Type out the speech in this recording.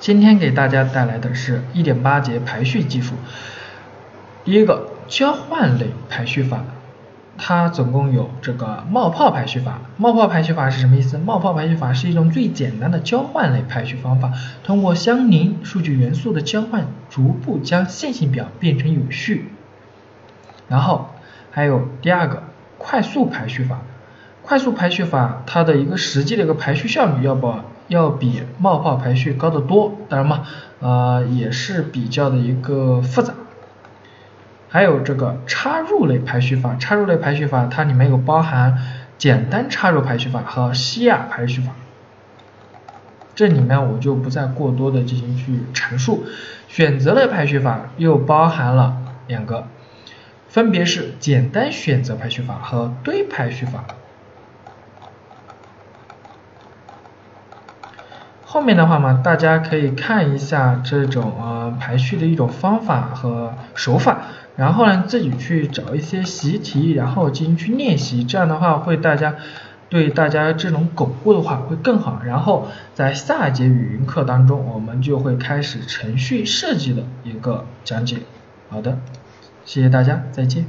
今天给大家带来的是一点八节排序技术。第一个交换类排序法，它总共有这个冒泡排序法。冒泡排序法是什么意思？冒泡排序法是一种最简单的交换类排序方法，通过相邻数据元素的交换，逐步将线性表变成有序。然后还有第二个快速排序法。快速排序法，它的一个实际的一个排序效率要不要比冒泡排序高得多？当然嘛，呃也是比较的一个复杂。还有这个插入类排序法，插入类排序法它里面有包含简单插入排序法和西亚排序法，这里面我就不再过多的进行去阐述。选择类排序法又包含了两个，分别是简单选择排序法和堆排序法。后面的话嘛，大家可以看一下这种呃排序的一种方法和手法，然后呢自己去找一些习题，然后进行去练习，这样的话会大家对大家这种巩固的话会更好。然后在下一节语音课当中，我们就会开始程序设计的一个讲解。好的，谢谢大家，再见。